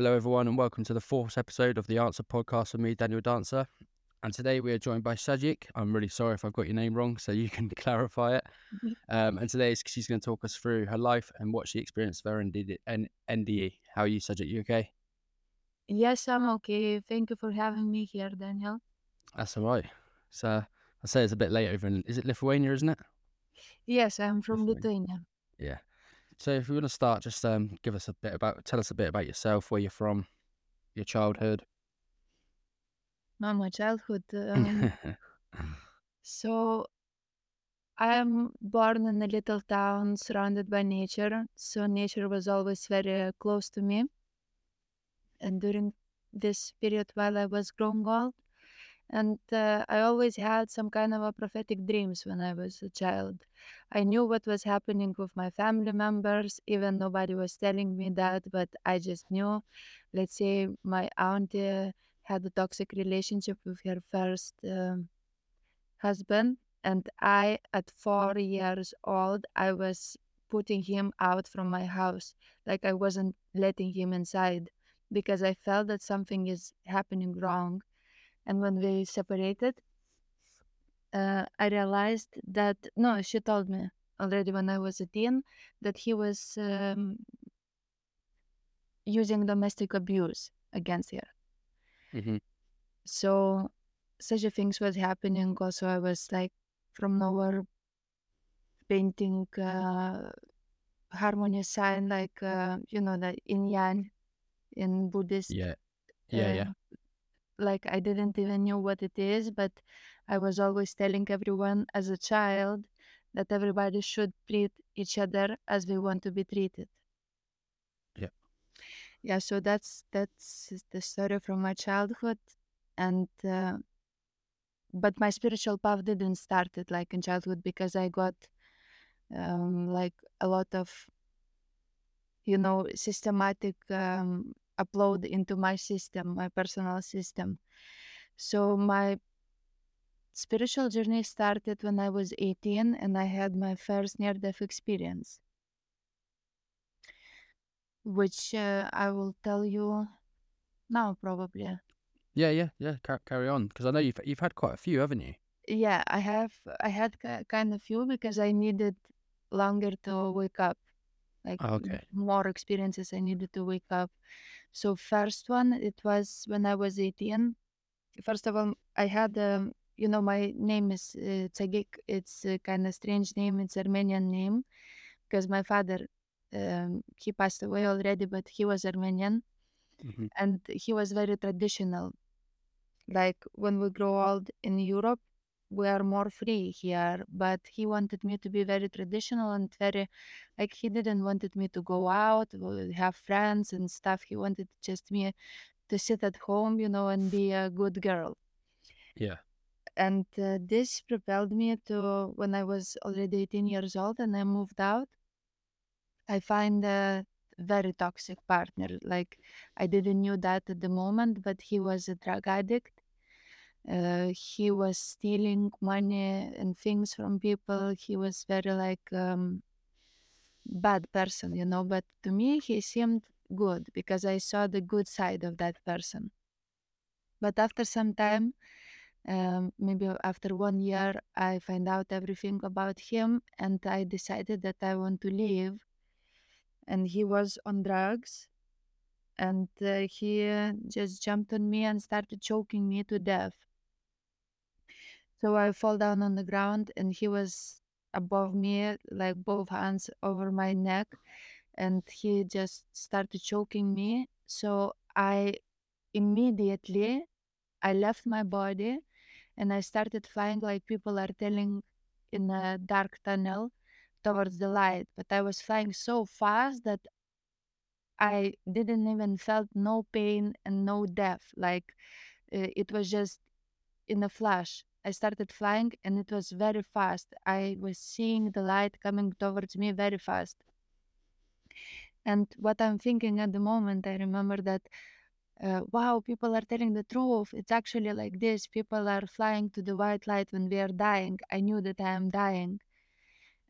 Hello, everyone, and welcome to the fourth episode of the Answer podcast with me, Daniel Dancer. And today we are joined by Sajik. I'm really sorry if I've got your name wrong, so you can clarify it. Um, and today she's going to talk us through her life and what she experienced with her ND- N- NDE. How are you, Sajik? You okay? Yes, I'm okay. Thank you for having me here, Daniel. That's all right. So I say it's a bit late over in, is it Lithuania, isn't it? Yes, I'm from Lithuania. Lithuania. Yeah. So if we want to start, just um, give us a bit about, tell us a bit about yourself, where you're from, your childhood. Not my childhood. Um, so I am born in a little town surrounded by nature. So nature was always very uh, close to me. And during this period while I was growing old, and uh, I always had some kind of a prophetic dreams when I was a child. I knew what was happening with my family members, even nobody was telling me that, but I just knew. Let's say my auntie had a toxic relationship with her first um, husband, and I, at four years old, I was putting him out from my house, like I wasn't letting him inside because I felt that something is happening wrong and when we separated, uh, I realized that no, she told me already when I was a teen that he was um, using domestic abuse against her. hmm So such a things was happening. Also, I was like from nowhere painting uh, harmony sign, like uh, you know the yin yang in Buddhist. Yeah. Yeah, yeah. Like I didn't even know what it is, but I was always telling everyone as a child that everybody should treat each other as we want to be treated. Yeah. Yeah, so that's that's the story from my childhood, and uh, but my spiritual path didn't start it like in childhood because I got um, like a lot of you know systematic um, upload into my system, my personal system. So my spiritual journey started when I was 18 and I had my first near death experience, which uh, I will tell you now, probably. Yeah, yeah, yeah. Car- carry on, because I know you've you've had quite a few, haven't you? Yeah, I have, I had ki- kind of few because I needed longer to wake up, like Oh, okay. more experiences I needed to wake up. So first one, it was when I was 18. First of all, I had, um, you know, my name is uh, Tsagik. It's a kind of strange name. It's Armenian name because my father, um, he passed away already, but he was Armenian hmm and he was very traditional. Like when we grow old in Europe, we are more free here, but he wanted me to be very traditional and very, like he didn't wanted me to go out, uh, have friends and stuff. He wanted just me to sit at home, you know, and be a good girl. Yeah. And uh, this propelled me to when I was already 18 years old and I moved out. I find a very toxic partner. Like I didn't knew that at the moment, but he was a drug addict. Uh, he was stealing money and things from people. He was very like um, bad person, you know. But to me, he seemed good because I saw the good side of that person. But after some time, um, maybe after one year, I find out everything about him, and I decided that I want to leave. And he was on drugs, and uh, he just jumped on me and started choking me to death. So I fall down on the ground, and he was above me, like both hands over my neck, and he just started choking me. So I immediately I left my body and I started flying like people are telling in a dark tunnel towards the light. But I was flying so fast that I didn't even felt no pain and no death. Like uh, it was just in a flash. I started flying and it was very fast. I was seeing the light coming towards me very fast. And what I'm thinking at the moment, I remember that uh, wow, people are telling the truth. It's actually like this. People are flying to the white light when we are dying. I knew that I am dying.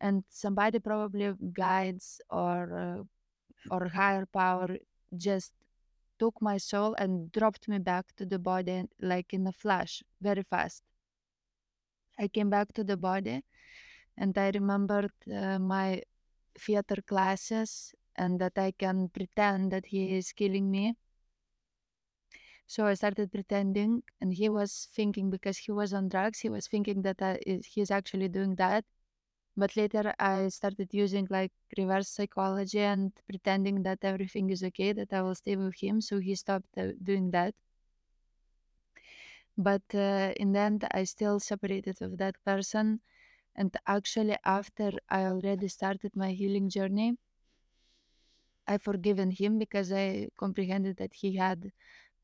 And somebody probably guides or uh, or higher power just took my soul and dropped me back to the body like in a flash, very fast. I came back to the body and I remembered uh, my theater classes and that I can pretend that he is killing me. So I started pretending, and he was thinking because he was on drugs, he was thinking that I, he's actually doing that. But later I started using like reverse psychology and pretending that everything is okay, that I will stay with him. So he stopped uh, doing that. But uh, in the end, I still separated with that person. And actually, after I already started my healing journey, I forgiven him because I comprehended that he had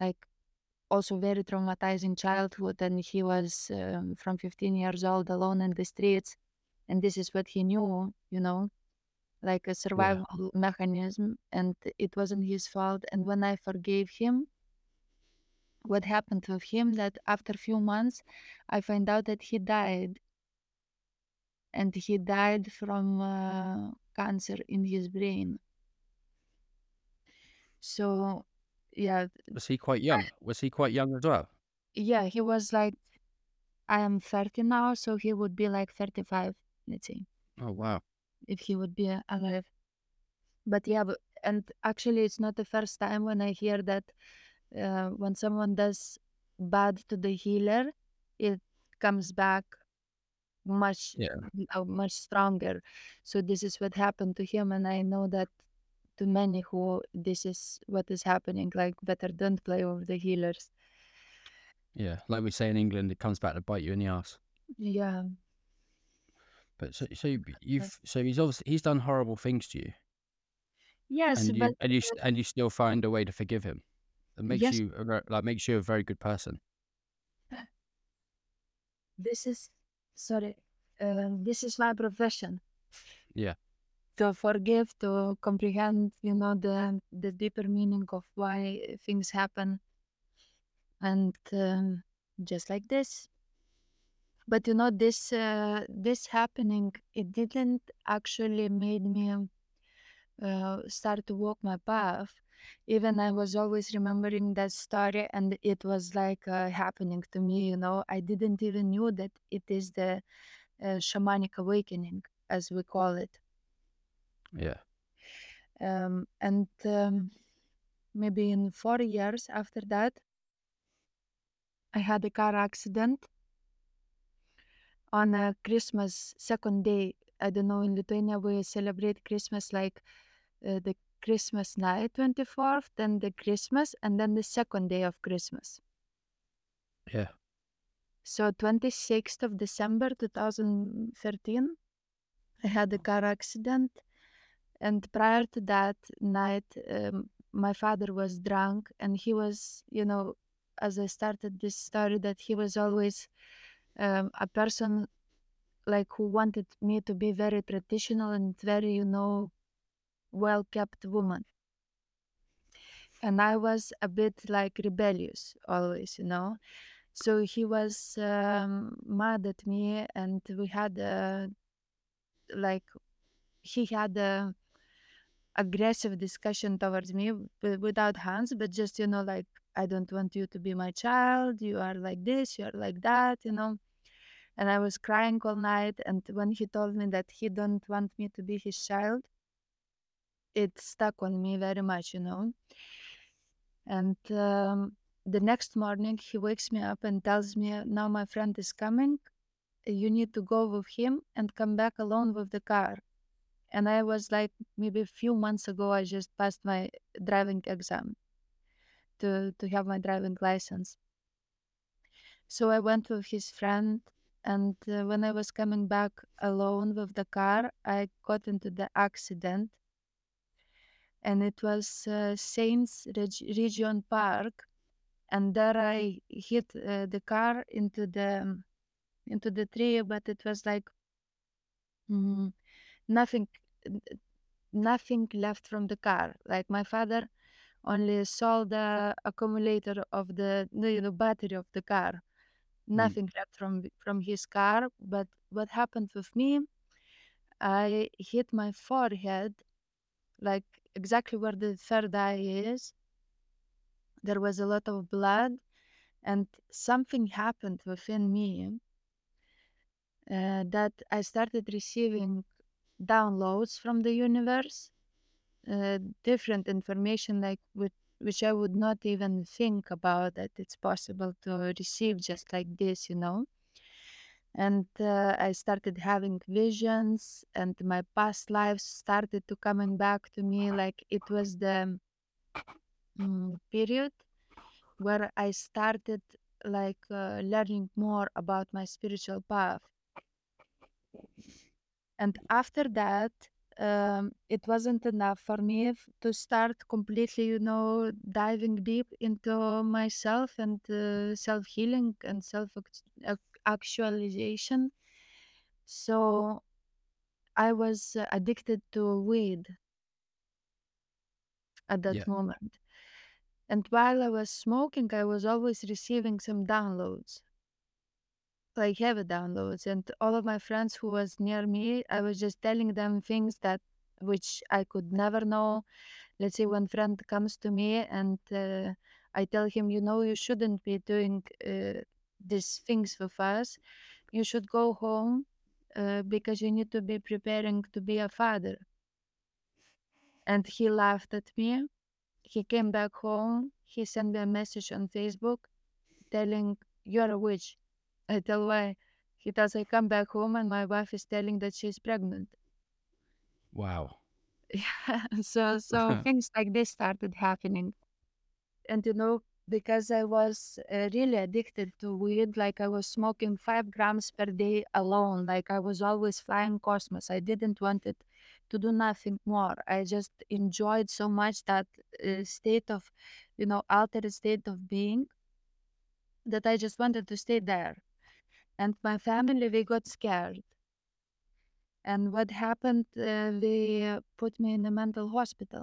like also very traumatizing childhood and he was um, from 15 years old alone in the streets and this is what he knew you know like a survival yeah. mechanism and it wasn't his fault and when i forgave him what happened with him that after a few months i find out that he died. And he died from uh, cancer in his brain. So yeah was he quite young? Was he quite young as well? Yeah he was like i am 30 now so he would be like 35 let's say. Oh wow. If he would be alive. But yeah but, and actually it's not the first time when i hear that uh, when someone does bad to the healer it comes back much yeah. uh, much stronger. So this is what happened to him and i know that to many who this is what is happening like better don't play with the healers. Yeah like we say in england it comes back to bite you in the ass yeah. But so, so you've so he's obviously he's done horrible things to you. Yes and you but and you and you still find a way to forgive him that makes yes. you a, like makes you a very good person. This is sorry uh, this is my profession. Yeah. To forgive to comprehend you know the the deeper meaning of why things happen. And um, just like this. But you know this uh, this happening it didn't actually made me uh, start to walk my path even i was always remembering that story and it was like uh, happening to me you know? I didn't even knew that it is the uh, shamanic awakening as we call it. Yeah. Um, and um, maybe in four years after that i had a car accident on a christmas second day. I don't know in lithuania we celebrate christmas like uh, the christmas night 24th then the christmas and then the second day of christmas. Yeah. So 26th of december 2013 i had a car accident and prior to that night um, my father was drunk and he was you know as i started this story that he was always um, a person like who wanted me to be very traditional and very you know well kept woman. And i was a bit like rebellious always you know? So he was um, mad at me and we had a like he had a aggressive discussion towards me without hands but just you know like i don't want you to be my child. You are like this you are like that you know? And i was crying all night and when he told me that he don't want me to be his child it stuck on me very much you know? And um, the next morning he wakes me up and tells me now my friend is coming. You need to go with him and come back alone with the car. And I was like maybe a few months ago I just passed my driving exam to to have my driving license. So I went with his friend and uh, when I was coming back alone with the car I got into the accident and it was uh, Saints Reg- Region Park and there I hit uh, the car into the into the tree but it was like mm, nothing nothing left from the car. Like my father only saw the accumulator of the you know battery of the car. Nothing left from from his car but what happened with me i hit my forehead like exactly where the third eye is there was a lot of blood, and something happened within me uh, that I started receiving downloads from the universe, uh, different information like which I would not even think about that it's possible to receive just like this, you know. And uh, I started having visions, and my past lives started to coming back to me. Like it was the mm, period where I started like uh, learning more about my spiritual path. And after that, um, it wasn't enough for me to start completely, you know, diving deep into myself and uh, self healing and self actualization. So I was uh, addicted to weed at Yeah. that moment. And while I was smoking, I was always receiving some downloads, like heavy downloads. And all of my friends who was near me, I was just telling them things that which I could never know. Let's say one friend comes to me and uh, I tell him, you know, you shouldn't be doing uh, these things with us. You should go home uh, because you need to be preparing to be a father. And he laughed at me. He came back home. He sent me a message on Facebook telling, You're a witch. I tell why. He tells I come back home and my wife is telling that she's pregnant. Wow. Yeah. So so things like this started happening. And you know, because I was uh, really addicted to weed, like I was smoking five grams per day alone. Like I was always flying cosmos. I didn't want it to do nothing more. I just enjoyed so much that uh, state of, you know, altered state of being that I just wanted to stay there. And my family, we got scared. And what happened? Uh, they put me in a mental hospital,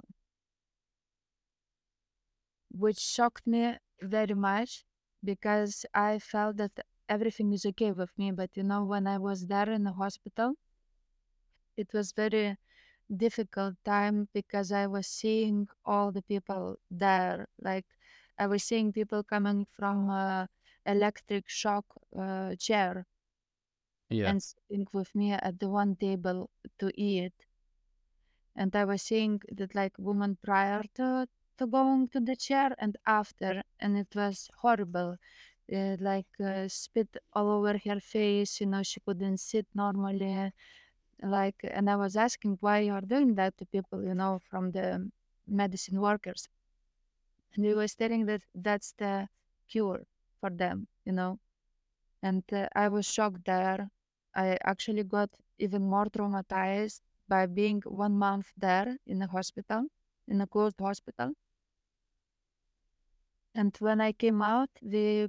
which shocked me very much because I felt that everything is okay with me. But you know, when I was there in the hospital, it was very difficult time because I was seeing all the people there. Like I was seeing people coming from uh, electric shock uh, chair Yeah. and sitting with me at the one table to eat. And I was seeing that like woman prior to to going to the chair and after, and it was horrible. Uh, like uh, spit all over her face, you know, she couldn't sit normally. Like, and I was asking why you are doing that to people, you know, from the medicine workers. And they were telling that that's the cure for them, you know. And uh, I was shocked there. I actually got even more traumatized by being one month there in a hospital, in a closed hospital. And when I came out, they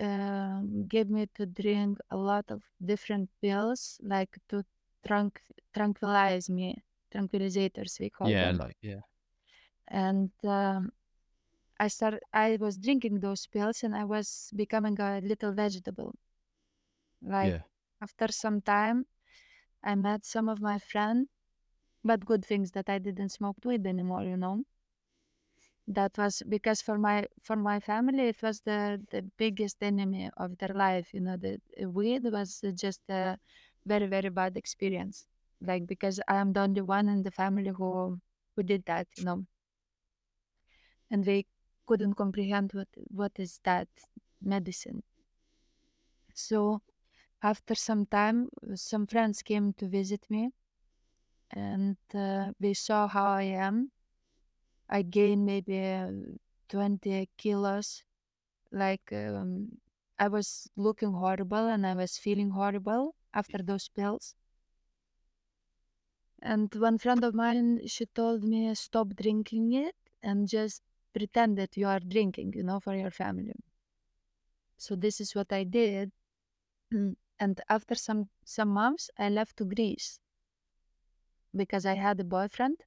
uh, gave me to drink a lot of different pills, like to tranq- tranquilize me, tranquilizers we call Yeah. them. Yeah, like yeah. And um, I started, I was drinking those pills and I was becoming a little vegetable. Like Yeah. after some time, I met some of my friends, but good things that I didn't smoke weed anymore, you know. That was because for my for my family it was the the biggest enemy of their life, you know. The weed was just a very very bad experience, like because I am the only one in the family who who did that, you know, and they couldn't comprehend what what is that medicine. So after some time, some friends came to visit me and uh, they saw how I am. I gained maybe uh, 20 kilos. Like um, I was looking horrible and I was feeling horrible after those pills. And one friend of mine, she told me stop drinking it and just pretend that you are drinking, you know, for your family. So this is what I did. And after some some months, I left to Greece because I had a boyfriend.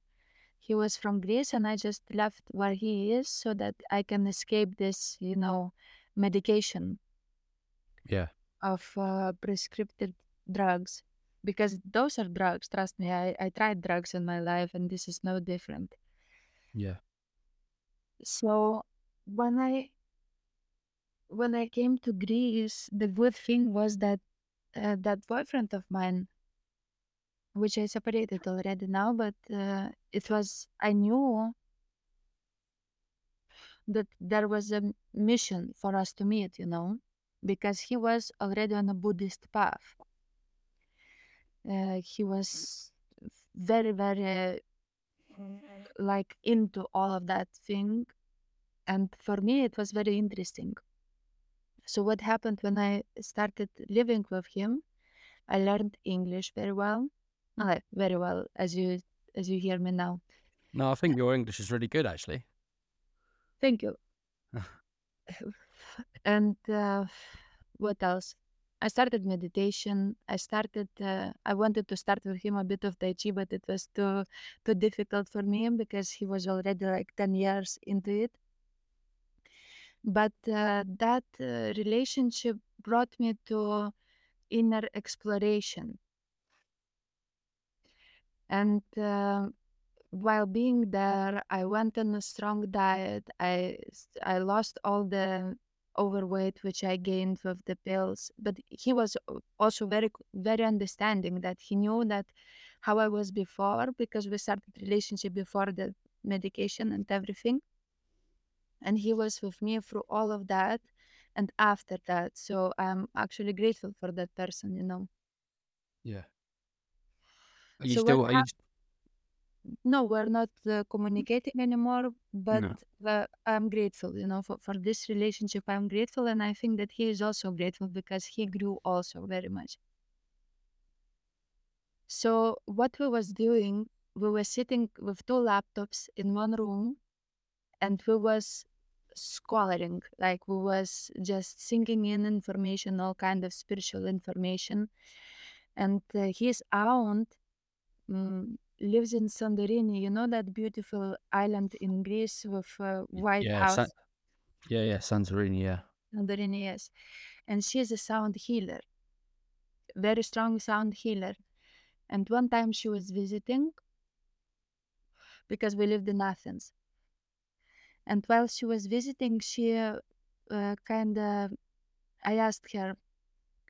He was from Greece, and I just left where he is so that I can escape this, you know, medication Yeah. of uh, prescriptive drugs. Because those are drugs, trust me. I, I tried drugs in my life, and this is no different. Yeah. So when I when I came to Greece, the good thing was that uh, that boyfriend of mine, which I separated already now, but uh, it was I knew that there was a mission for us to meet, you know, because he was already on a Buddhist path. Uh, he was very, very like into all of that thing. And for me, it was very interesting. So, what happened when I started living with him? I learned English very well, very well, as you as you hear me now. No, I think your English is really good, actually. Thank you. and uh, what else? I started meditation. I started. Uh, I wanted to start with him a bit of Tai Chi, but it was too too difficult for me because he was already like ten years into it. But uh, that uh, relationship brought me to inner exploration, and uh, while being there, I went on a strong diet. I I lost all the overweight which I gained with the pills. But he was also very very understanding that he knew that how I was before because we started relationship before the medication and everything. And he was with me through all of that and after that. So I'm actually grateful for that person, you know. Yeah. Are you So still? Are you? no, we're not uh, communicating anymore, but No. uh, I'm grateful, you know, for, for this relationship. I'm grateful, and I think that he is also grateful because he grew also very much. So what we was doing, we were sitting with two laptops in one room, and we was scholaring, like we was just sinking in information, all kind of spiritual information, and uh, his aunt. Mm lives in Santorini. You know that beautiful island in Greece with a white Yeah. house. Sa- yeah. Yeah. Santorini. Yeah. Santorini, yes. And she is a sound healer, very strong sound healer. And one time she was visiting because we lived in Athens. And while she was visiting, she uh, kind of, I asked her,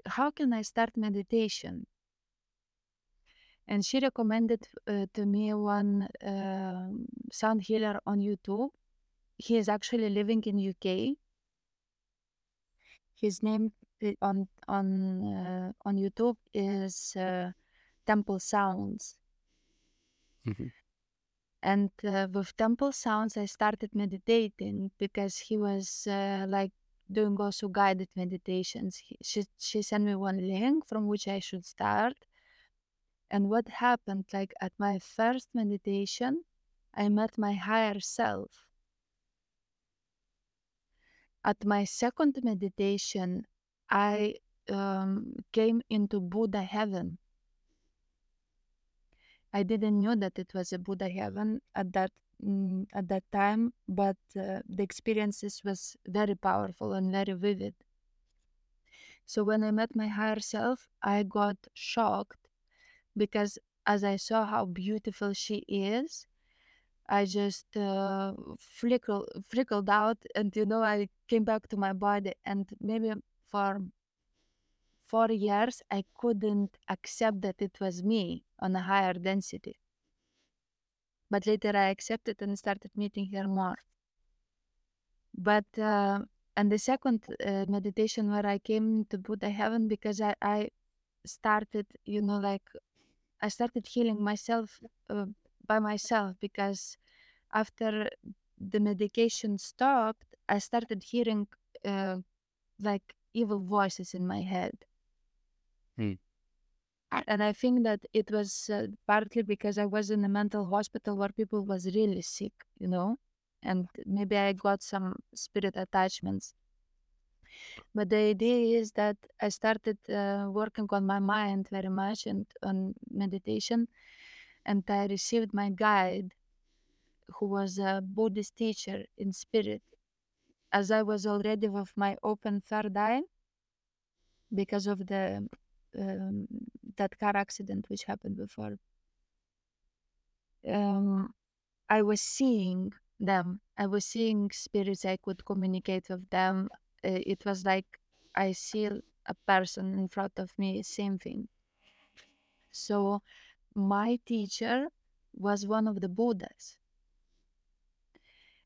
How can I start meditation? And she recommended uh, to me one uh, sound healer on YouTube. He is actually living in UK. His name on on uh, on YouTube is uh, Temple Sounds. Mm-hmm. And uh, with Temple Sounds, I started meditating because he was uh, like doing also guided meditations. He, she she sent me one link from which I should start and what happened, like at my first meditation, I met my higher self. At my second meditation, I um, came into Buddha heaven. I didn't know that it was a Buddha heaven at that mm, at that time, but uh, the experiences was very powerful and very vivid. So when I met my higher self, I got shocked because as I saw how beautiful she is, I just uh, flickled, flickled out, and you know, I came back to my body, and maybe for four years, I couldn't accept that it was me on a higher density. But later, I accepted and started meeting her more. But uh, and the second uh, meditation where I came to Buddha heaven because I, I started, you know, like I started healing myself uh, by myself because after the medication stopped, I started hearing uh, like evil voices in my head. Hmm. And I think that it was uh, partly because I was in a mental hospital where people was really sick, you know, and maybe I got some spirit attachments. But the idea is that I started uh, working on my mind very much and on meditation, and I received my guide, who was a Buddhist teacher in spirit, as I was already with my open third eye because of the um, that car accident which happened before. Um, I was seeing them I was seeing spirits. I could communicate with them. Uh, it was like I see a person in front of me. Same thing. So my teacher was one of the Buddhas.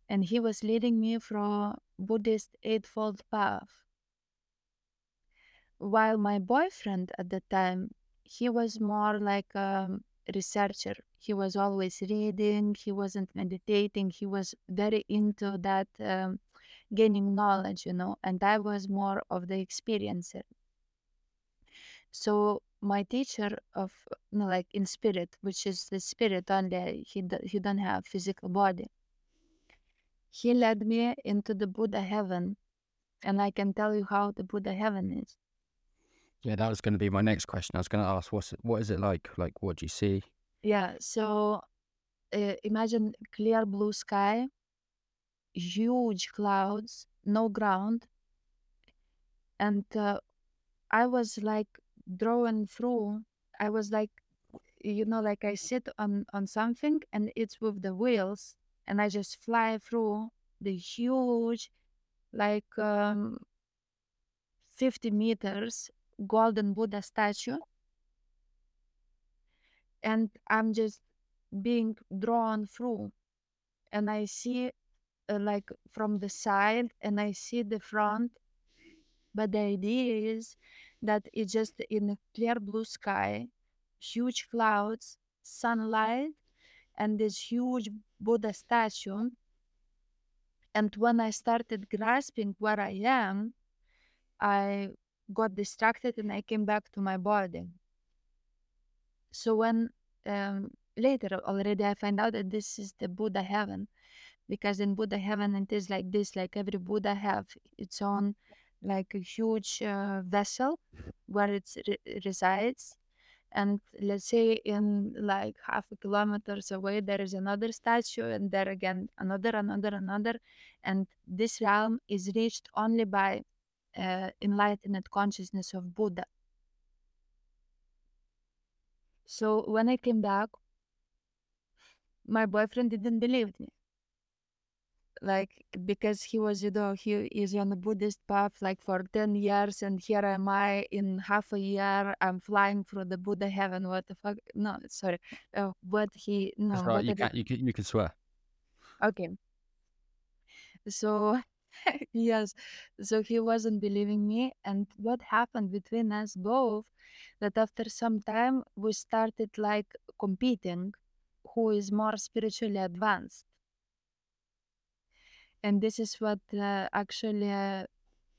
And he was leading me from Buddhist Eightfold Path. While my boyfriend at the time, he was more like a researcher. He was always reading, he wasn't meditating, he was very into that um, gaining knowledge, you know, and I was more of the experiencer. So my teacher of you know, like in spirit, which is the spirit only, he do, he don't have physical body. He led me into the Buddha heaven, and I can tell you how the Buddha heaven is. Yeah, that was going to be my next question. I was going to ask, what's it, what is it like? Like, what do you see? Yeah, so uh, imagine clear blue sky, huge clouds, no ground, and uh, I was like drawn through. I was like, you know, like I sit on on something and it's with the wheels, and I just fly through the huge, like um, fifty meters golden Buddha statue, and I'm just being drawn through, and I see uh, like from the side, and I see the front. But the idea is that it's just in a clear blue sky, huge clouds, sunlight, and this huge Buddha statue. And when I started grasping where I am, I got distracted and I came back to my body. So when um, later already I find out that this is the Buddha heaven, because in Buddha heaven it is like this, like every Buddha have its own like a huge uh, vessel where it re- resides. And let's say in like half a kilometers away there is another statue and there again another another another. And this realm is reached only by uh, enlightened consciousness of buddha. So when i came back my boyfriend didn't believe me like because he was you know he is on the buddhist path like for 10 years and here am i in half a year i'm flying through the buddha heaven what the fuck no sorry uh, what he no That's right. You can you can you can swear. okay so yes so he wasn't believing me and what happened between us both that after some time we started like competing who is more spiritually advanced and this is what uh, actually uh,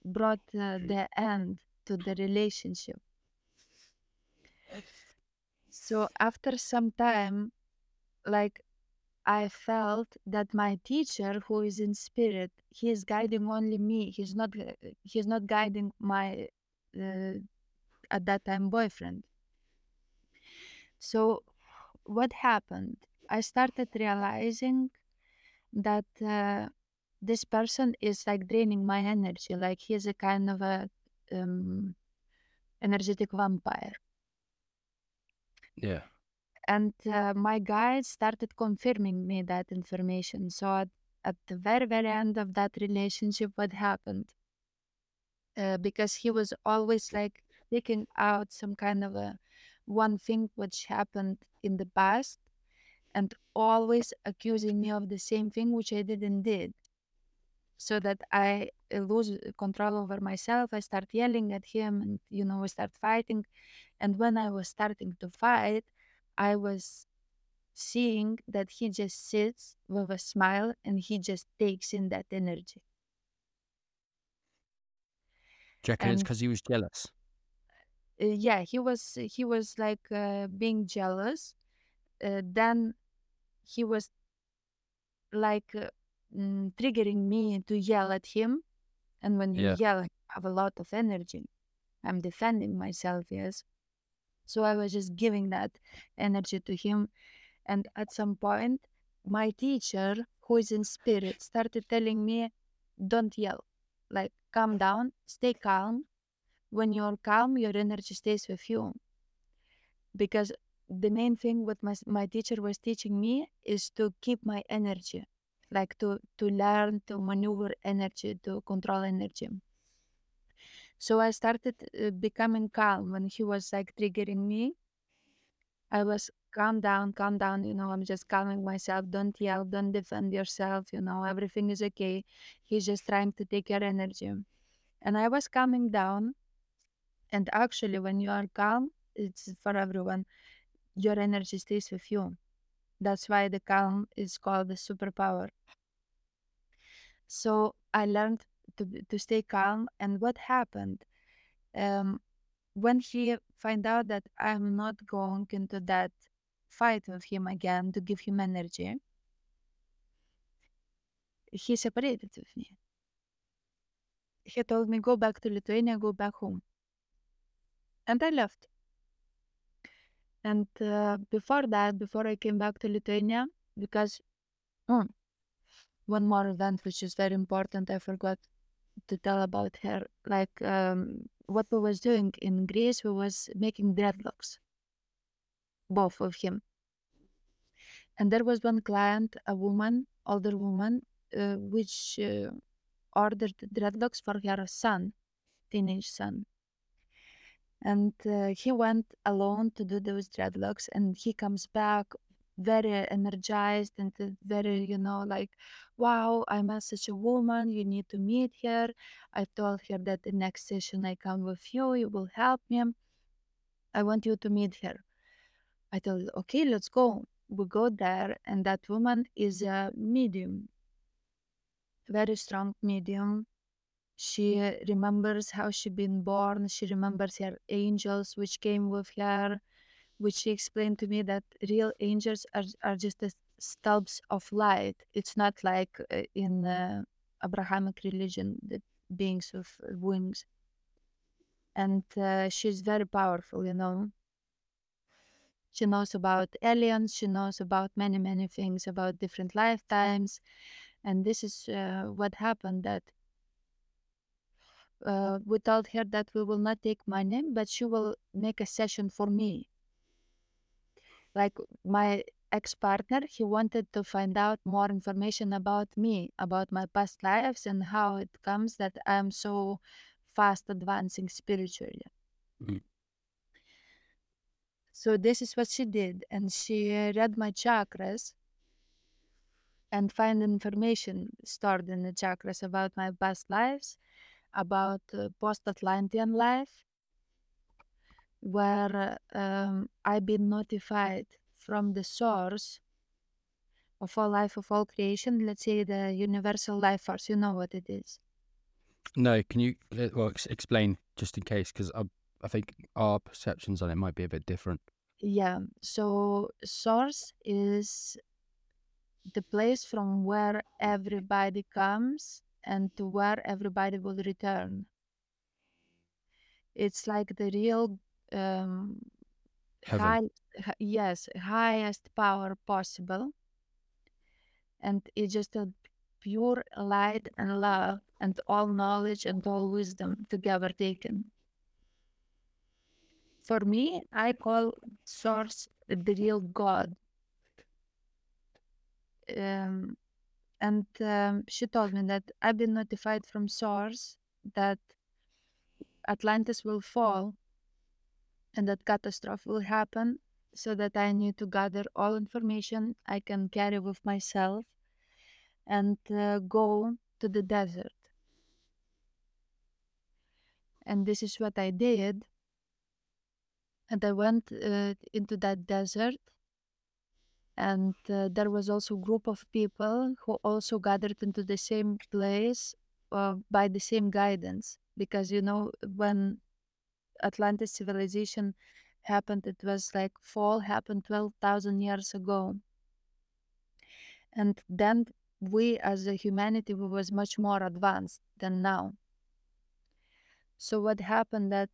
brought uh, the end to the relationship. So after some time like i felt that my teacher who is in spirit he is guiding only me he's not he's not guiding my uh, at that time boyfriend. So what happened? I started realizing that uh, this person is like draining my energy like he's a kind of a um, energetic vampire. Yeah. and uh, my guide started confirming me that information so at, at the very very end of that relationship what happened? Uh, because he was always like picking out some kind of a one thing which happened in the past and always accusing me of the same thing which i didn't did so that i uh, lose control over myself i start yelling at him and you know we start fighting. And when i was starting to fight i was seeing that he just sits with a smile and he just takes in that energy. Do it's because he was jealous? uh, yeah he was he was like uh, being jealous. Uh, then he was like uh, mm, triggering me to yell at him. And when you Yeah. yell I have a lot of energy. I'm defending myself yes. So i was just giving that energy to him. And at some point my teacher who is in spirit started telling me don't yell. Like calm down. Stay calm. When you're calm your energy stays with you. Because the main thing what my, my teacher was teaching me is to keep my energy like to to learn to maneuver energy, to control energy. So I started uh, becoming calm when he was like triggering me. I was calm down, calm down. You know, I'm just calming myself. Don't yell, don't defend yourself. You know, everything is okay. He's just trying to take your energy. And I was calming down. And actually, when you are calm, it's for everyone. Your energy stays with you. That's why the calm is called the superpower. So I learned to to stay calm. And what happened? Um, when he find out that I'm not going into that fight with him again to give him energy, he separated with me. He told me, go back to Lithuania, go back home. And I left. And uh, before that, before I came back to Lithuania, because mm, one more event which is very important, I forgot to tell about her. Like um, what we was doing in Greece, we was making dreadlocks, both of him. And there was one client, a woman, older woman, uh, which uh, ordered dreadlocks for her son, teenage son. And uh, he went alone to do those dreadlocks, and he comes back very energized and uh, very, you know, like, wow, I met such a woman. You need to meet her. I told her that the next session I come with you, you will help me. I want you to meet her. I told, okay, let's go. We go there, and that woman is a medium, very strong medium. She uh, remembers how she been born. She remembers her angels which came with her, which she explained to me that real angels are, are just the stubs of light. It's not like uh, in uh, Abrahamic religion, the beings with wings. And uh, she's very powerful, you know. She knows about aliens. She knows about many, many things about different lifetimes. And this is uh, what happened that uh, we told her that we will not take money, but she will make a session for me. Like my ex partner, he wanted to find out more information about me, about my past lives, and how it comes that I'm so fast advancing spiritually. Mhm. So this is what she did, and she read my chakras and find information stored in the chakras about my past lives, about uh, post-Atlantean life, where um, I've been notified from the source of all life, of all creation. Let's say the universal life force. You know what it is. No, can you well ex- explain just in case because I I think our perceptions on it might be a bit different. Yeah. So source is the place from where everybody comes and to where everybody will return. It's like the real um, high, yes, highest power possible, and it's just a pure light and love and all knowledge and all wisdom together taken. For me, I call source the real God. Um, and um, she told me that I've been notified from source that Atlantis will fall and that catastrophe will happen so that I need to gather all information I can carry with myself and uh, go to the desert. And this is what I did. And I went uh, into that desert and uh, there was also a group of people who also gathered into the same place uh, by the same guidance because you know when atlantis civilization happened it was like fall happened 12000 years ago. And then we as a humanity we was much more advanced than now. So what happened that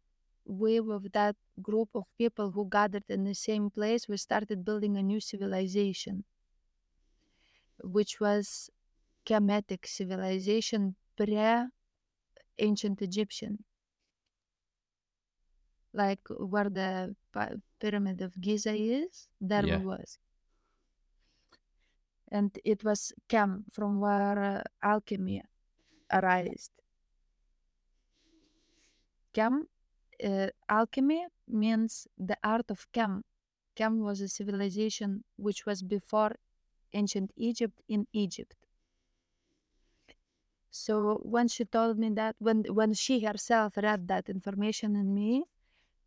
we with that group of people who gathered in the same place we started building a new civilization which was Kemetic civilization pre ancient Egyptian. Like where the pyramid of Giza is, there Yeah. was. and it was chem from where uh, alchemy arose. Chem, uh, alchemy means the art of chem. Chem was a civilization which was before ancient Egypt in Egypt. So when she told me that, when when she herself read that information in me,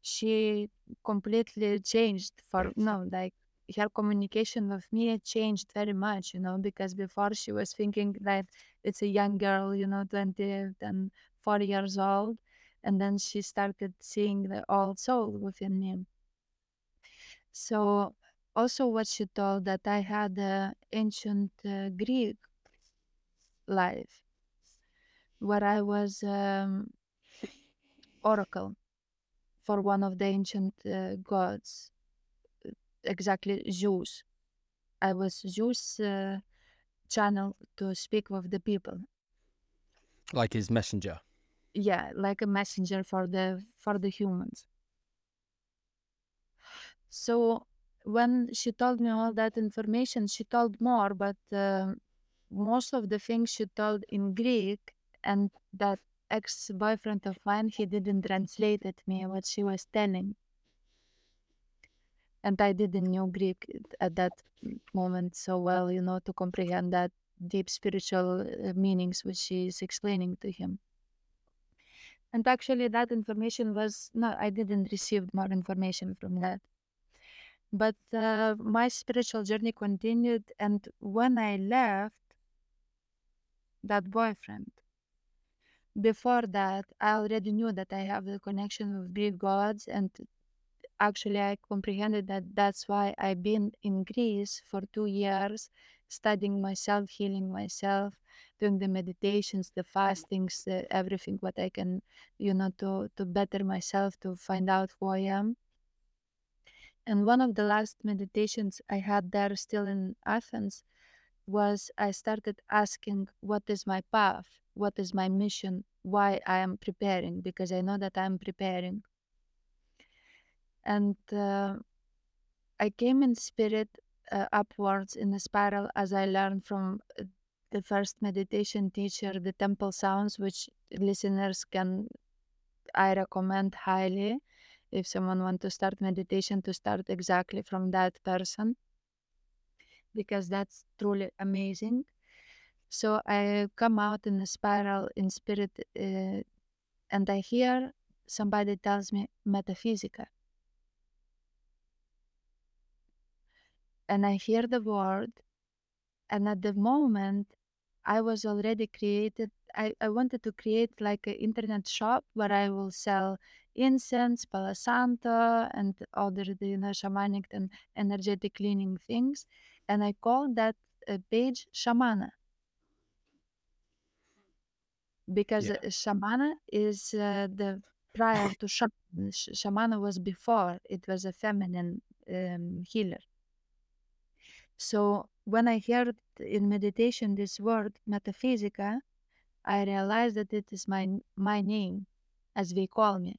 she completely changed for no like her communication with me changed very much you know because before she was thinking that it's a young girl you know 20 and 40 years old and then she started seeing the old soul within me so also what she told that i had a ancient uh, greek life where i was um, oracle for one of the ancient uh, gods exactly Zeus. I was Zeus uh, channel to speak with the people. Like his messenger. Yeah, like a messenger for the for the humans. So when she told me all that information, she told more, but uh, most of the things she told in Greek, and that ex-boyfriend of mine, he didn't translate it me what she was telling and I didn't know Greek at that moment so well, you know, to comprehend that deep spiritual uh, meanings which she is explaining to him. And actually, that information was no, I didn't receive more information from that. But uh, my spiritual journey continued, and when I left that boyfriend, before that, I already knew that I have a connection with Greek gods and actually I comprehended that that's why I've been in Greece for two years, studying myself, healing myself, doing the meditations, the fastings, everything what I can, you know, to to better myself, to find out who I am. And one of the last meditations I had there, still in Athens, was I started asking, "What is my path? What is my mission? Why I am preparing? Because I know that I am preparing." and uh, I came in spirit uh, upwards in a spiral as I learned from uh, the first meditation teacher, the Temple Sounds, which listeners can I recommend highly if someone want to start meditation to start exactly from that person because that's truly amazing. So I come out in a spiral in spirit, uh, and I hear somebody tells me metaphysica and I hear the word. And at the moment, I was already created. I, I wanted to create like an internet shop where I will sell incense, Palo Santo, and other you know shamanic and energetic cleaning things. And I called that uh, page Shamana because Yeah. Shamana is uh, the prior to Shaman. Shamana was before. It was a feminine um, healer. So when I heard in meditation this word metaphysica, I realized that it is my my name, as they call me.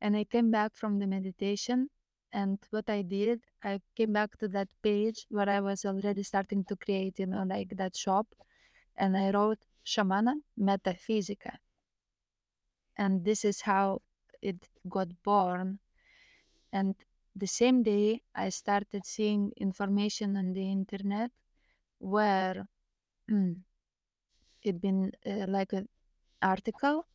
And I came back from the meditation, and what I did, I came back to that page where I was already starting to create, you know, like that shop, and I wrote Shamana Metaphysica. And this is how it got born. And the same day, I started seeing information on the internet where mm, it been uh, like an article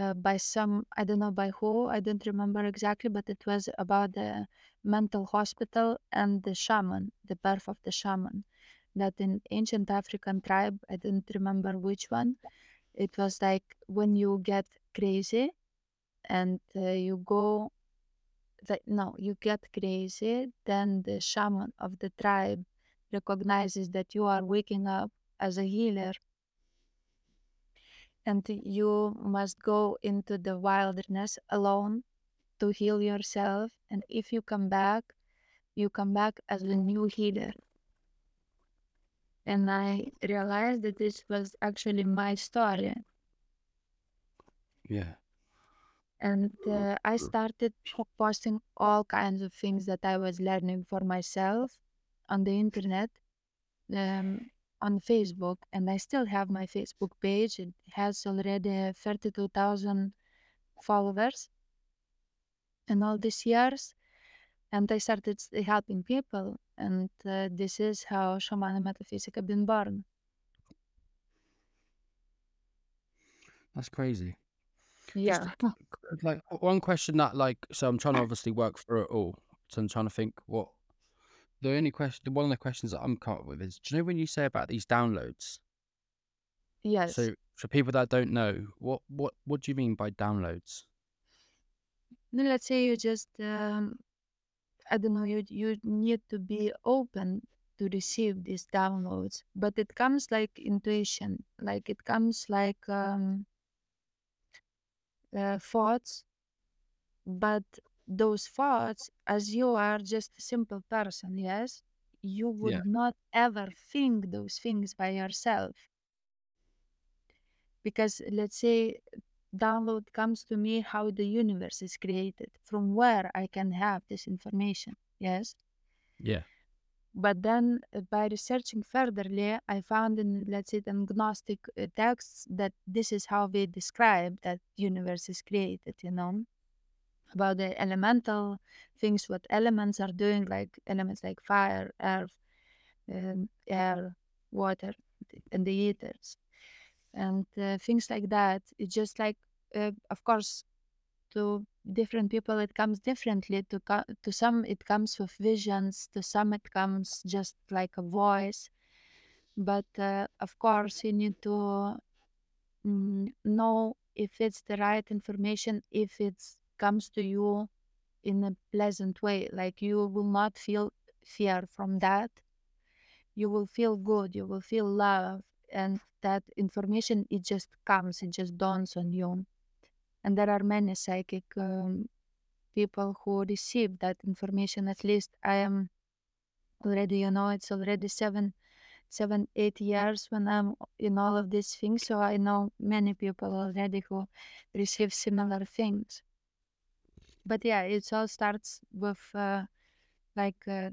uh, by some I don't know by who I don't remember exactly, but it was about the mental hospital and the shaman, the birth of the shaman. That in ancient African tribe, I don't remember which one. It was like when you get crazy and uh, you go that no, you get crazy, then the shaman of the tribe recognizes that you are waking up as a healer. And you must go into the wilderness alone to heal yourself. And if you come back you come back as a new healer. And i realized that this was actually my story. Yeah. And uh, i started posting all kinds of things that i was learning for myself on the internet um, on Facebook, and I still have my Facebook page. It has already 32,000 followers in all these years. And I started helping people, and uh, this is how Shamana Metaphysica has been born. That's crazy. Yeah. Like one question that like so I'm trying to obviously work through it all. So I'm trying to think what the only question one of the questions that I'm caught with is do you know when you say about these downloads? Yes. So for people that don't know, what what what do you mean by downloads? No, let's say you just um, I don't know, you you need to be open to receive these downloads, but it comes like intuition, like it comes like um, uh, thoughts, but those thoughts, as you are just a simple person, yes, you would Yeah. not ever think those things by yourself. Because let's say download comes to me how the universe is created, from where I can have this information, yes. Yeah. But then uh, by researching furtherly, I found in, let's say, the Gnostic uh, texts that this is how they describe that universe is created, you know, about the elemental things, what elements are doing, like elements like fire, earth, um, air, water, and the ethers, and uh, things like that. It's just like, uh, of course, to different people it comes differently to to some it comes with visions to some it comes just like a voice. But uh, of course you need to mm, know if it's the right information if it comes to you in a pleasant way like you will not feel fear from that. You will feel good you will feel love and that information it just comes it just dawns on you and there are many psychic um, people who receive that information at least i am already you know it's already seven seven eight years when i'm in all of these things so i know many people already who receive similar things. But yeah it all starts with uh, like uh,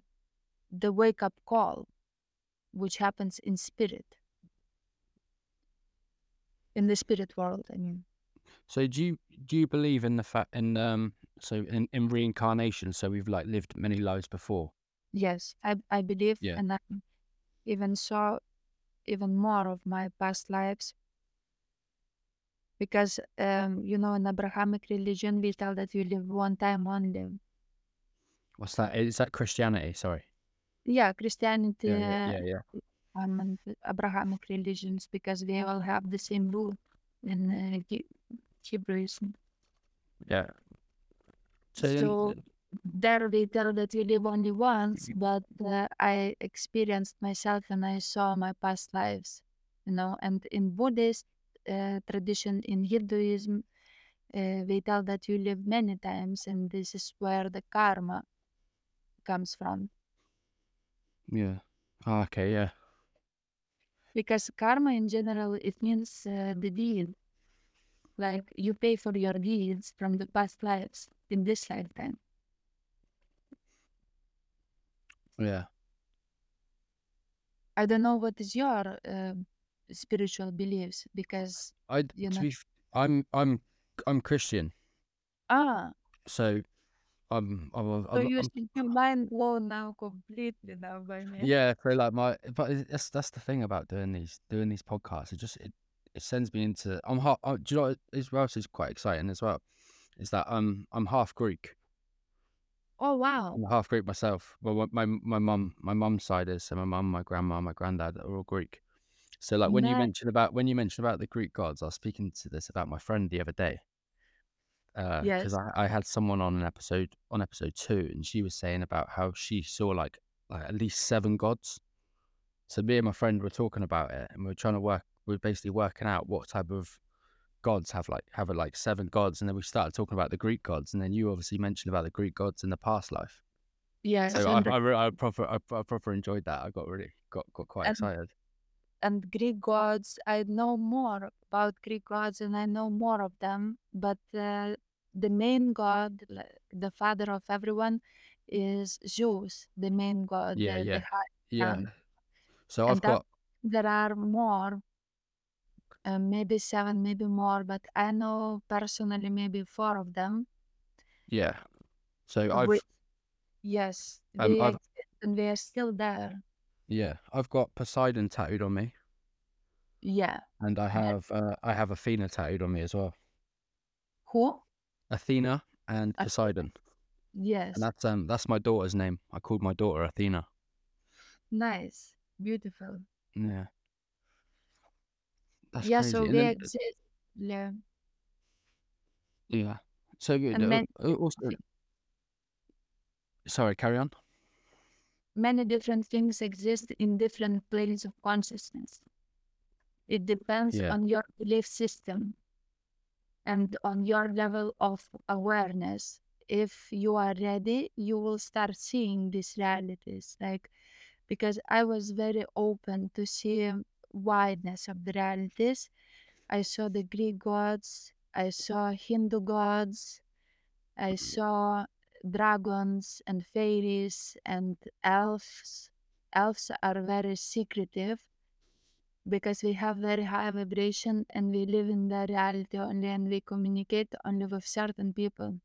the wake up call which happens in spirit. In the spirit world i mean So do you do you believe in the fact in um so in, in reincarnation? So we've like lived many lives before. yes i, I believe Yeah. and i even saw even more of my past lives because um, you know in abrahamic religion we tell that you live one time only What's that? Is that Christianity? Sorry. yeah christianity Yeah, yeah, yeah, yeah. um, abrahamic religions because they all have the same rule in uh, hebrewism Yeah. So, so there they tell that you live only once but uh, i experienced myself and i saw my past lives you know and in buddhist uh, tradition in hinduism uh, they tell that you live many times and this is where the karma comes from yeah. Ah, okay, yeah. because karma in general it means uh, the deed like you pay for your deeds from the past lives in this lifetime Yeah. i don't know what is your uh, spiritual beliefs because I you know... be f- I'm I'm I'm Christian. ah So I'm I'm, so I'm, you your mind blown now completely now by me yeah, so like my but that's that's the thing about doing these doing these podcasts. It just it, it sends me into I'm half. Oh, uh, do you know what else is quite exciting as well? Is that I'm I'm half Greek. oh wow I'm half Greek myself. Well, my my mum my mum's side is so my mum, my grandma, my granddad are all Greek. So like when you Nice. mentioned about when you mentioned about the Greek gods, I was speaking to this about my friend the other day. Uh, because Yes. I, I had someone on an episode on episode two, and she was saying about how she saw like like at least seven gods. So me and my friend were talking about it, and we were trying to work. We are basically working out what type of gods have like have like seven gods, and then we started talking about the Greek gods, and then you obviously mentioned about the Greek gods in the past life. yes So I, I, I proper I, I proper enjoyed that. I got really got got quite And- excited. and greek gods i know more about greek gods and i know more of them but uh, the main god the father of everyone is zeus the main god Yeah, the, yeah. the high Yeah. Um, So I've that got there are more, uh, maybe seven, maybe more, but I know personally maybe four of them. yeah. So I've Which, yes, um I've and they are still there. yeah I've got Poseidon tattooed on me, Yeah. and I have uh, I have Athena tattooed on me as well. who? Athena and Uh, Poseidon, and yes. that's um that's my daughter's name. I called my daughter Athena. Nice. Beautiful. Yeah, that's Yeah, crazy. so And they then exist. Yeah. yeah, so good. And Uh, many uh, also, sorry, carry on. many different things exist in different planes of consciousness. It depends Yeah, on your belief system and on your level of awareness. If you are ready, you will start seeing these realities. Like, because I was very open to see wideness of the realities. I saw the Greek gods, I saw Hindu gods, I mm-hmm. saw dragons and fairies and elves. Elves are very secretive because we have very high vibration and we live in the reality only and we communicate only with certain people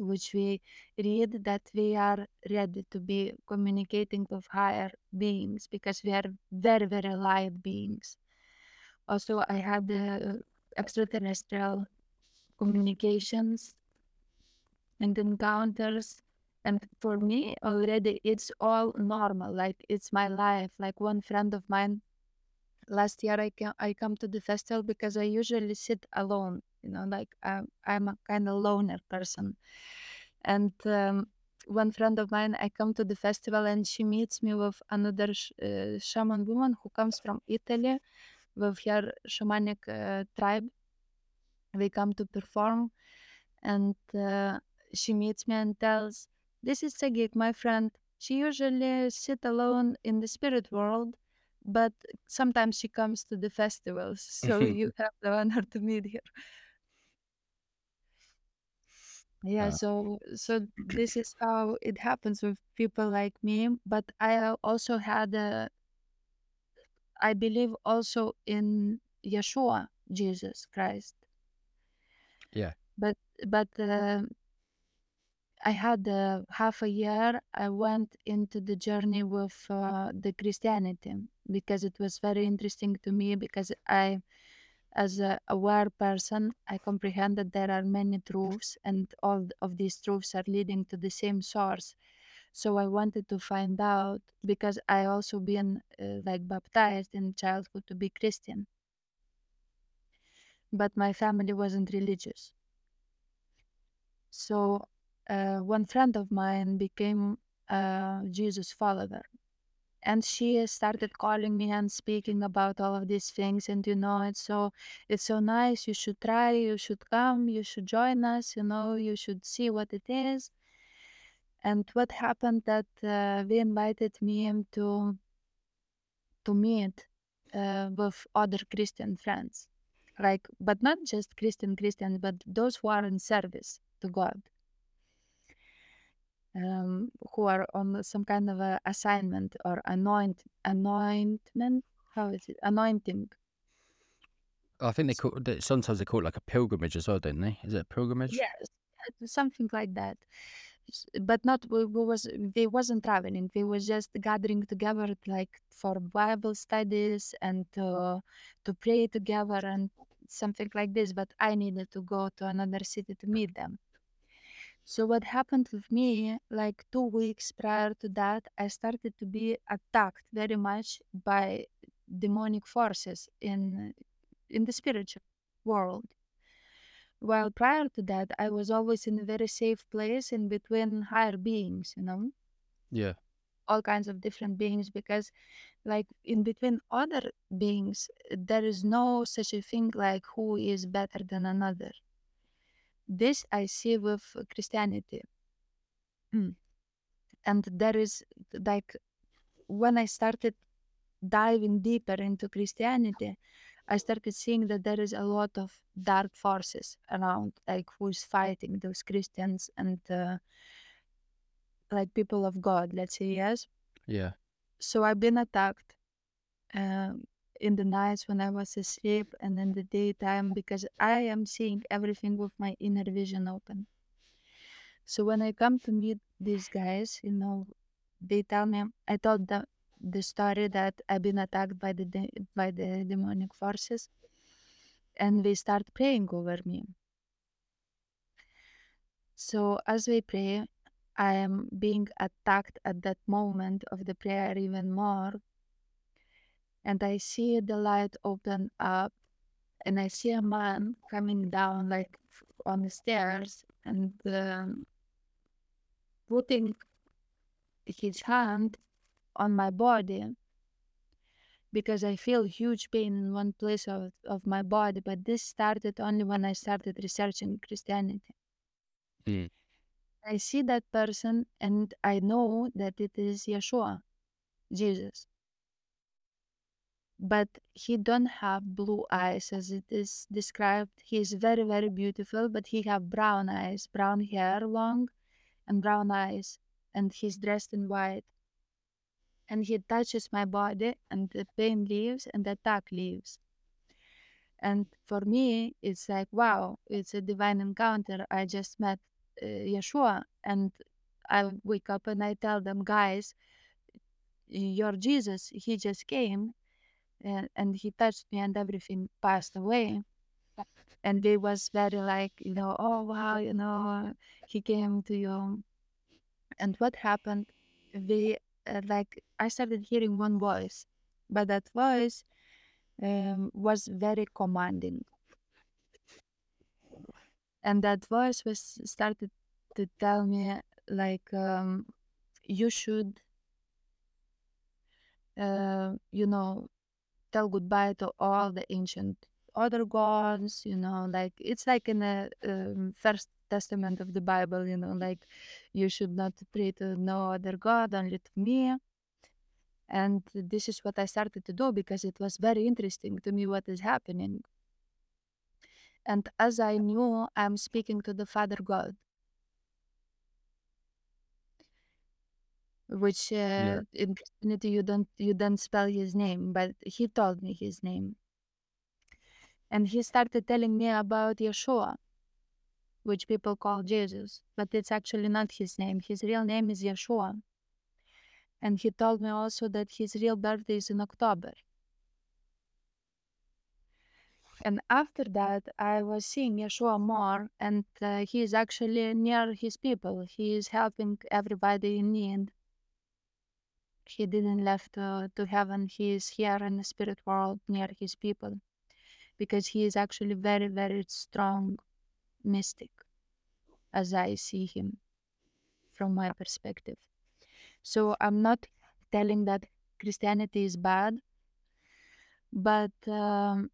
which we read that we are ready to be communicating with higher beings because we are very very light beings also i had uh, extraterrestrial communications and encounters and for me already it's all normal like it's my life like one friend of mine last year I came I come to the festival because I usually sit alone. You know, like I'm I'm a kind of loner person. And um, one friend of mine, I come to the festival and she meets me with another sh- uh, shaman woman who comes from Italy with her shamanic uh, tribe. We come to perform, and uh, she meets me and tells, "This is Sagit, my friend. She usually sit alone in the spirit world, but sometimes she comes to the festivals. So you have the honor to meet her." Yeah, uh, so so this is how it happens with people like me. But I al- also had a, I believe also in Yeshua, Jesus Christ. yeah, But but uh, I had uh, half a year. I went into the journey with uh, the Christianity because it was very interesting to me because I as a aware person, I comprehend that there are many truths, and all of these truths are leading to the same source. So I wanted to find out because I also been uh, like baptized in childhood to be Christian, but my family wasn't religious. So uh, one friend of mine became a Jesus follower, and she started calling me and speaking about all of these things and you know it's so it's so nice you should try you should come you should join us you know you should see what it is. And what happened that uh, we invited me to to meet uh, with other christian friends. Like but not just christian christians but those who are in service to god um, who are on some kind of a assignment or anoint anointment. How is it? Anointing. I think they call they- sometimes they call it like a pilgrimage as well, don't they? Is it a pilgrimage? Yes, uh, something like that. But not we, we was they wasn't traveling. They was just gathering together like for Bible studies and to to pray together and something like this. But I needed to go to another city to meet them. So what happened with me, like two weeks prior to that, I started to be attacked very much by demonic forces in in the spiritual world. While prior to that, I was always in a very safe place in between higher beings, you know, Yeah, all kinds of different beings, because like in between other beings, there is no such a thing like who is better than another. This I see with Christianity. Mm. and there is like when i started diving deeper into christianity i started seeing that there is a lot of dark forces around like who's fighting those christians and uh, like people of god let's say yes yeah, so i've been attacked um, in the nights when I was asleep and in the daytime because I am seeing everything with my inner vision open. So when I come to meet these guys, you know, they tell me I told them the story that I've been attacked by the de- by the demonic forces, and they start praying over me. So as we pray, I am being attacked at that moment of the prayer even more. And I see the light open up, and I see a man coming down like on the stairs and um, putting his hand on my body because I feel huge pain in one place of, of my body. But this started only when I started researching Christianity. Mm. I see that person and I know that it is Yeshua, Jesus. But he don't have blue eyes as it is described. He is very, very beautiful, but he have brown eyes, brown hair, long, and brown eyes, and he's dressed in white. And he touches my body, and the pain leaves, and the attack leaves. And for me, it's like, wow, it's a divine encounter. I just met uh, Yeshua, and I wake up and I tell them, guys, your Jesus, he just came and, and he touched me, and everything passed away. And they was very like, you know, oh wow, you know, he came to you. And what happened? They uh, like I started hearing one voice, but that voice um, was very commanding and that voice was started to tell me like um, you should uh, you know tell goodbye to all the ancient other gods you know like it's like in the um, first testament of the bible you know like you should not pray to no other god only to me. And this is what i started to do because it was very interesting to me what is happening. And as i knew i'm speaking to the father god which Yeah. uh, in Christianity you don't you don't spell his name, but he told me his name, and he started telling me about Yeshua, which people call Jesus, but it's actually not his name. His real name is Yeshua, and he told me also that his real birthday is in October. And after that, I was seeing Yeshua more, and uh, he is actually near his people. He is helping everybody in need. He didn't left to heaven. He is here in the spirit world near his people because he is actually very, very strong mystic as I see him from my perspective. So I'm not telling that Christianity is bad, but um,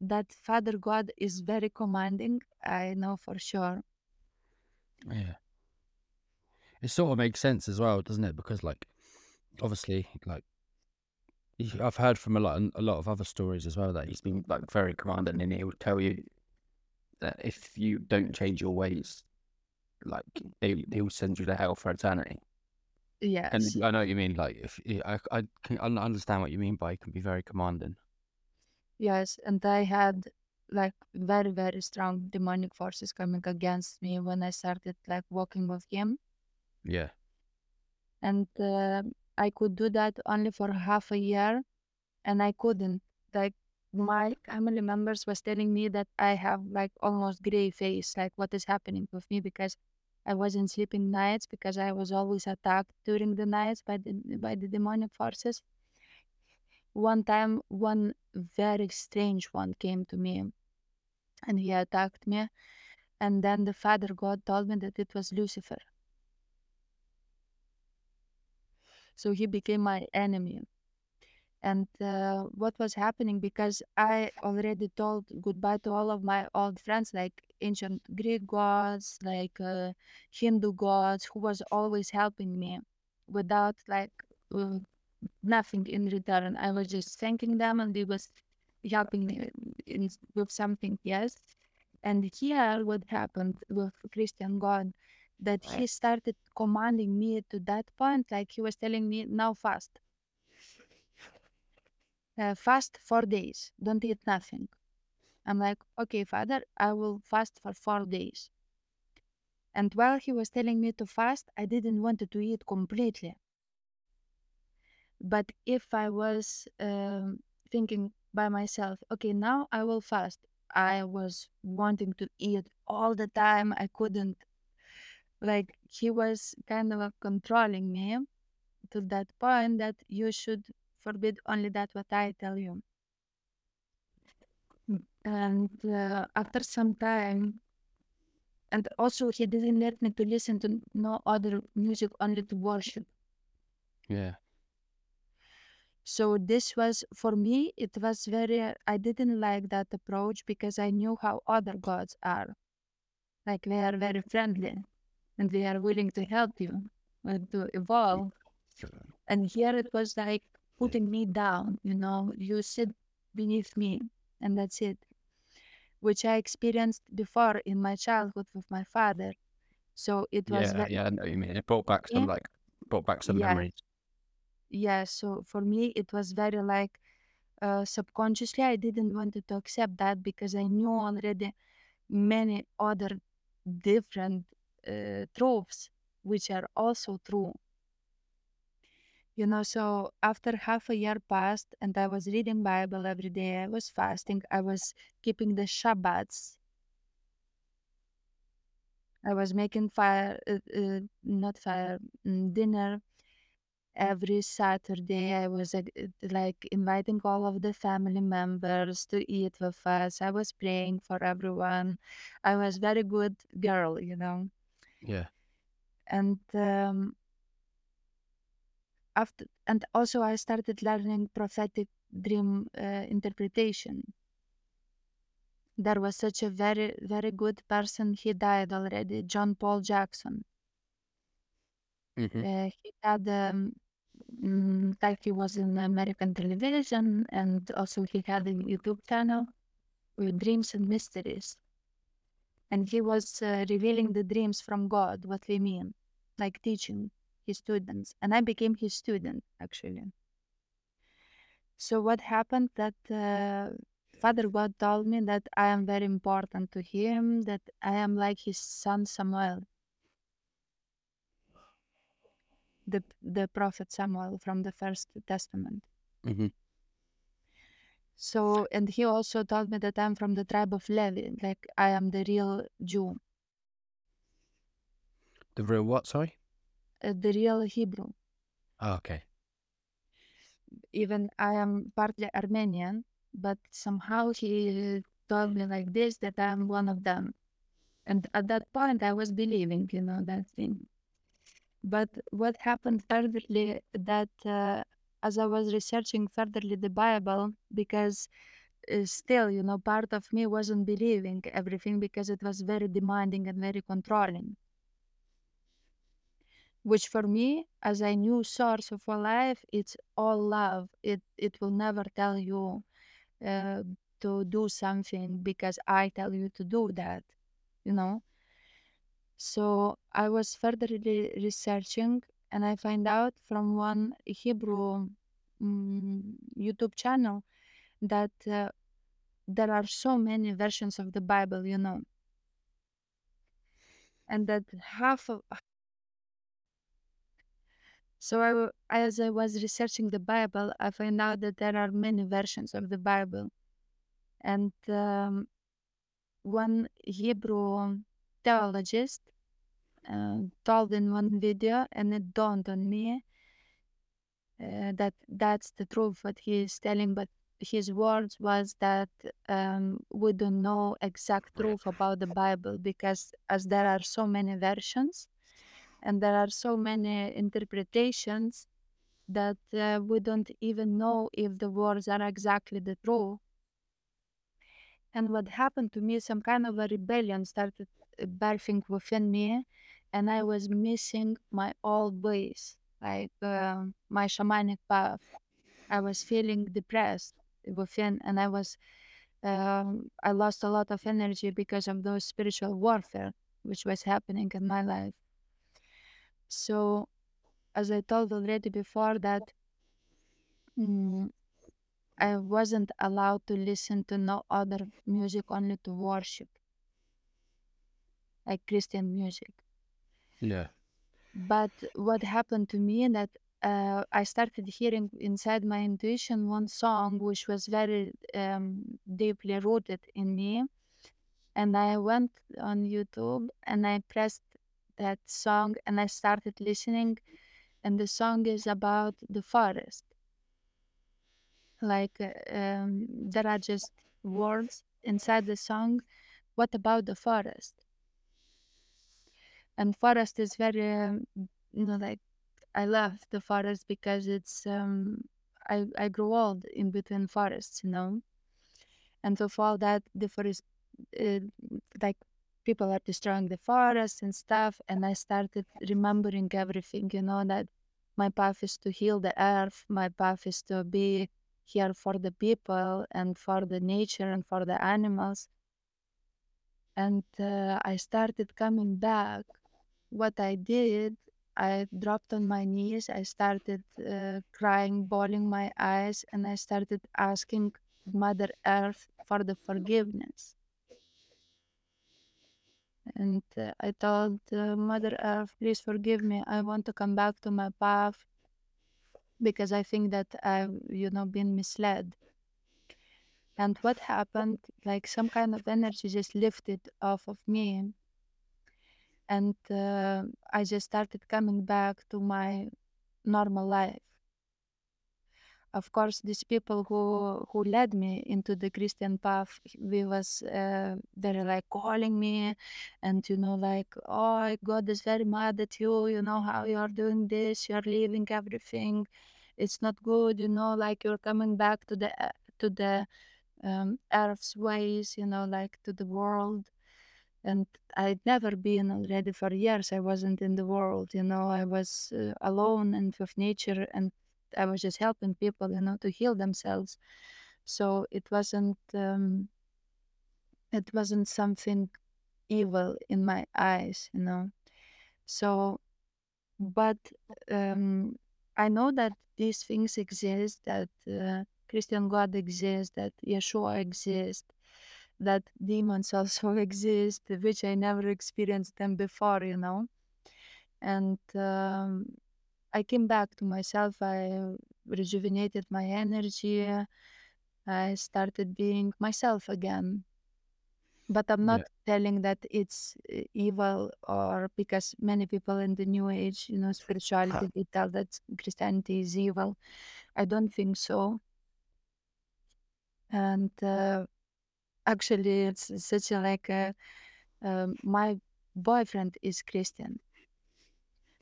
that Father God is very commanding. I know for sure. Yeah. It sort of makes sense as well, doesn't it? Because like, obviously, like, I've heard from a lot, a lot of other stories as well that he's been like very commanding, and he will tell you that if you don't change your ways, like they he'll send you to hell for eternity. And Yes. I know what you mean. Like, if I I can understand what you mean by he can be very commanding. Yes, and I had like very, very strong demonic forces coming against me when I started like walking with him. Yeah. And uh, I could do that only for half a year, and I couldn't. Like my family members was telling me that I have like almost gray face, like what is happening with me because I wasn't sleeping nights because I was always attacked during the nights by the by the demonic forces. One time, one very strange one came to me and he attacked me. And then the Father God told me that it was Lucifer. So he became my enemy. And uh, what was happening because I already told goodbye to all of my old friends, like ancient Greek gods, like uh, Hindu gods, who was always helping me without like uh, nothing in return. I was just thanking them, and they was helping me in, with something. Yes, and here what happened with Christian God, that he started commanding me to that point, like he was telling me now fast uh, fast four days, don't eat nothing. I'm like, okay, father, I will fast for four days. And while he was telling me to fast, I didn't want to eat completely. But if I was um, thinking by myself, okay, now I will fast, I was wanting to eat all the time. I couldn't, like, he was kind of controlling me to that point that you should forbid only that what I tell you. And uh, after some time, and also he didn't let me to listen to no other music, only to worship. Yeah. So this was for me. It was very. I didn't like that approach because I knew how other gods are. Like they are very friendly, and they are willing to help you and to evolve. And here it was like putting me down. You know, you sit beneath me, and that's it. Which I experienced before in my childhood with my father. So it was. Yeah, ve- yeah, I know you mean. It brought back some Yeah. like brought back some Yeah. memories. yeah so for me it was very like uh, subconsciously i didn't want to accept that because i knew already many other different uh, truths which are also true you know so after half a year passed and i was reading bible every day i was fasting i was keeping the shabbats i was making fire uh, uh, not fire mm, dinner every Saturday, I was uh, like inviting all of the family members to eat with us. I was praying for everyone. I was very good girl, you know. Yeah. And um, after, and also I started learning prophetic dream uh, interpretation. There was such a very, very good person. He died already, John Paul Jackson. hmm Uh, he had um, mm, like he was in American television, and also he had a YouTube channel with dreams and mysteries. And he was uh, revealing the dreams from God, what we mean, like teaching his students. And I became his student actually. So what happened that uh, Father God told me that I am very important to him, that I am like his son Samuel, the the prophet Samuel from the First Testament. hmm So, and he also told me that I'm from the tribe of Levi, like I am the real Jew, The real what? Sorry. uh, the real Hebrew. Oh, okay. Even I am partly Armenian, but somehow he told me like this that I'm one of them. And at that point, I was believing, you know, that thing. But what happened furtherly that uh, as I was researching furtherly the Bible, because uh, still, you know, part of me wasn't believing everything because it was very demanding and very controlling. Which for me, as a new source of life, it's all love. It it will never tell you uh, to do something because I tell you to do that, you know. So I was furtherly researching, and I find out from one Hebrew mm, YouTube channel that uh, there are so many versions of the Bible, you know, and that half of so I, as I was researching the Bible, I find out that there are many versions of the Bible, and um, one Hebrew theologist uh, told in one video, and it dawned on me uh, that that's the truth what he is telling but his words was that um, we don't know exact truth about the bible because as there are so many versions and there are so many interpretations that uh, we don't even know if the words are exactly the truth. And what happened to me some kind of a rebellion started birthing within me and i was missing my old ways like um my shamanic path i was feeling depressed within and i was um, i lost a lot of energy because of those spiritual warfare which was happening in my life so as i told already before that mm, I wasn't allowed to listen to no other music, only to worship, like Christian music. Yeah. But what happened to me that uh, I started hearing inside my intuition one song which was very um, deeply rooted in me. And I went on YouTube and I pressed that song and I started listening. And the song is about the forest. Like um, there are just words inside the song. What about the forest? And forest is very, um, you know, like I love the forest because it's um I I grew old in between forests, you know, and of all that the forest, uh, like people are destroying the forest and stuff, and I started remembering everything, you know, that my path is to heal the earth, my path is to be here for the people and for the nature and for the animals. And uh, I started coming back. What I did I dropped on my knees. I started uh, crying, bawling my eyes, and I started asking Mother Earth for the forgiveness. And uh, I told uh, Mother Earth, please forgive me. I want to come back to my path because I think that I've, you know, been misled. And what happened, like some kind of energy just lifted off of me and uh, I just started coming back to my normal life. Of course, these people who who led me into the Christian path, we was uh, they're like calling me, and you know, like, oh, God is very mad at you. You know how you are doing this. You are leaving everything. It's not good. You know, like you're coming back to the to the um, earth's ways. You know, like to the world and I'd never been already for years. I wasn't in the world, you know. I was uh, alone and with nature, and I was just helping people, you know, to heal themselves. So it wasn't um, it wasn't something evil in my eyes, you know. So, but um, I know that these things exist, that uh, Christian God exists, that Yeshua exists, that demons also exist, which I never experienced them before, you know. And um, I came back to myself. I rejuvenated my energy. I started being myself again. But I'm not Yeah. telling that it's uh, evil or because many people in the new age, you know, spirituality, they tell that Christianity is evil. I don't think so. And uh, actually, it's such a like a, um, my boyfriend is Christian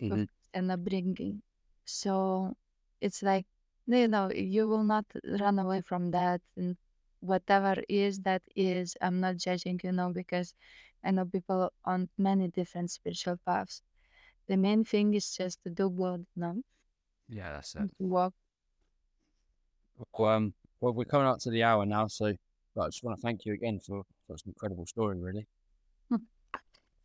hmm of Christian upbringing, so it's like you know you will not run away from that, and whatever is that is. I'm not judging, you know, because I know people on many different spiritual paths. The main thing is just to do good, you know, Yeah, that's it. walk. Well, um, well, we're coming up to the hour now, so but I just want to thank you again for such an incredible story. Really,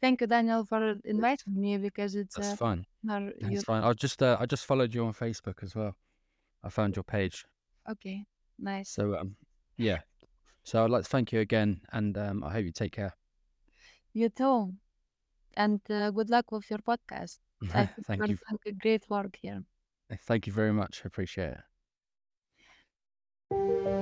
Thank you, Daniel, for inviting me because it's that's uh, fun. That's fine. I just uh, I just followed you on Facebook as well. I found your page. Okay, nice. So um, yeah. So I'd like to thank you again, and um, I hope you take care. You too. And uh, good luck with your podcast. Thank you. great work here. Thank you very much. I appreciate it.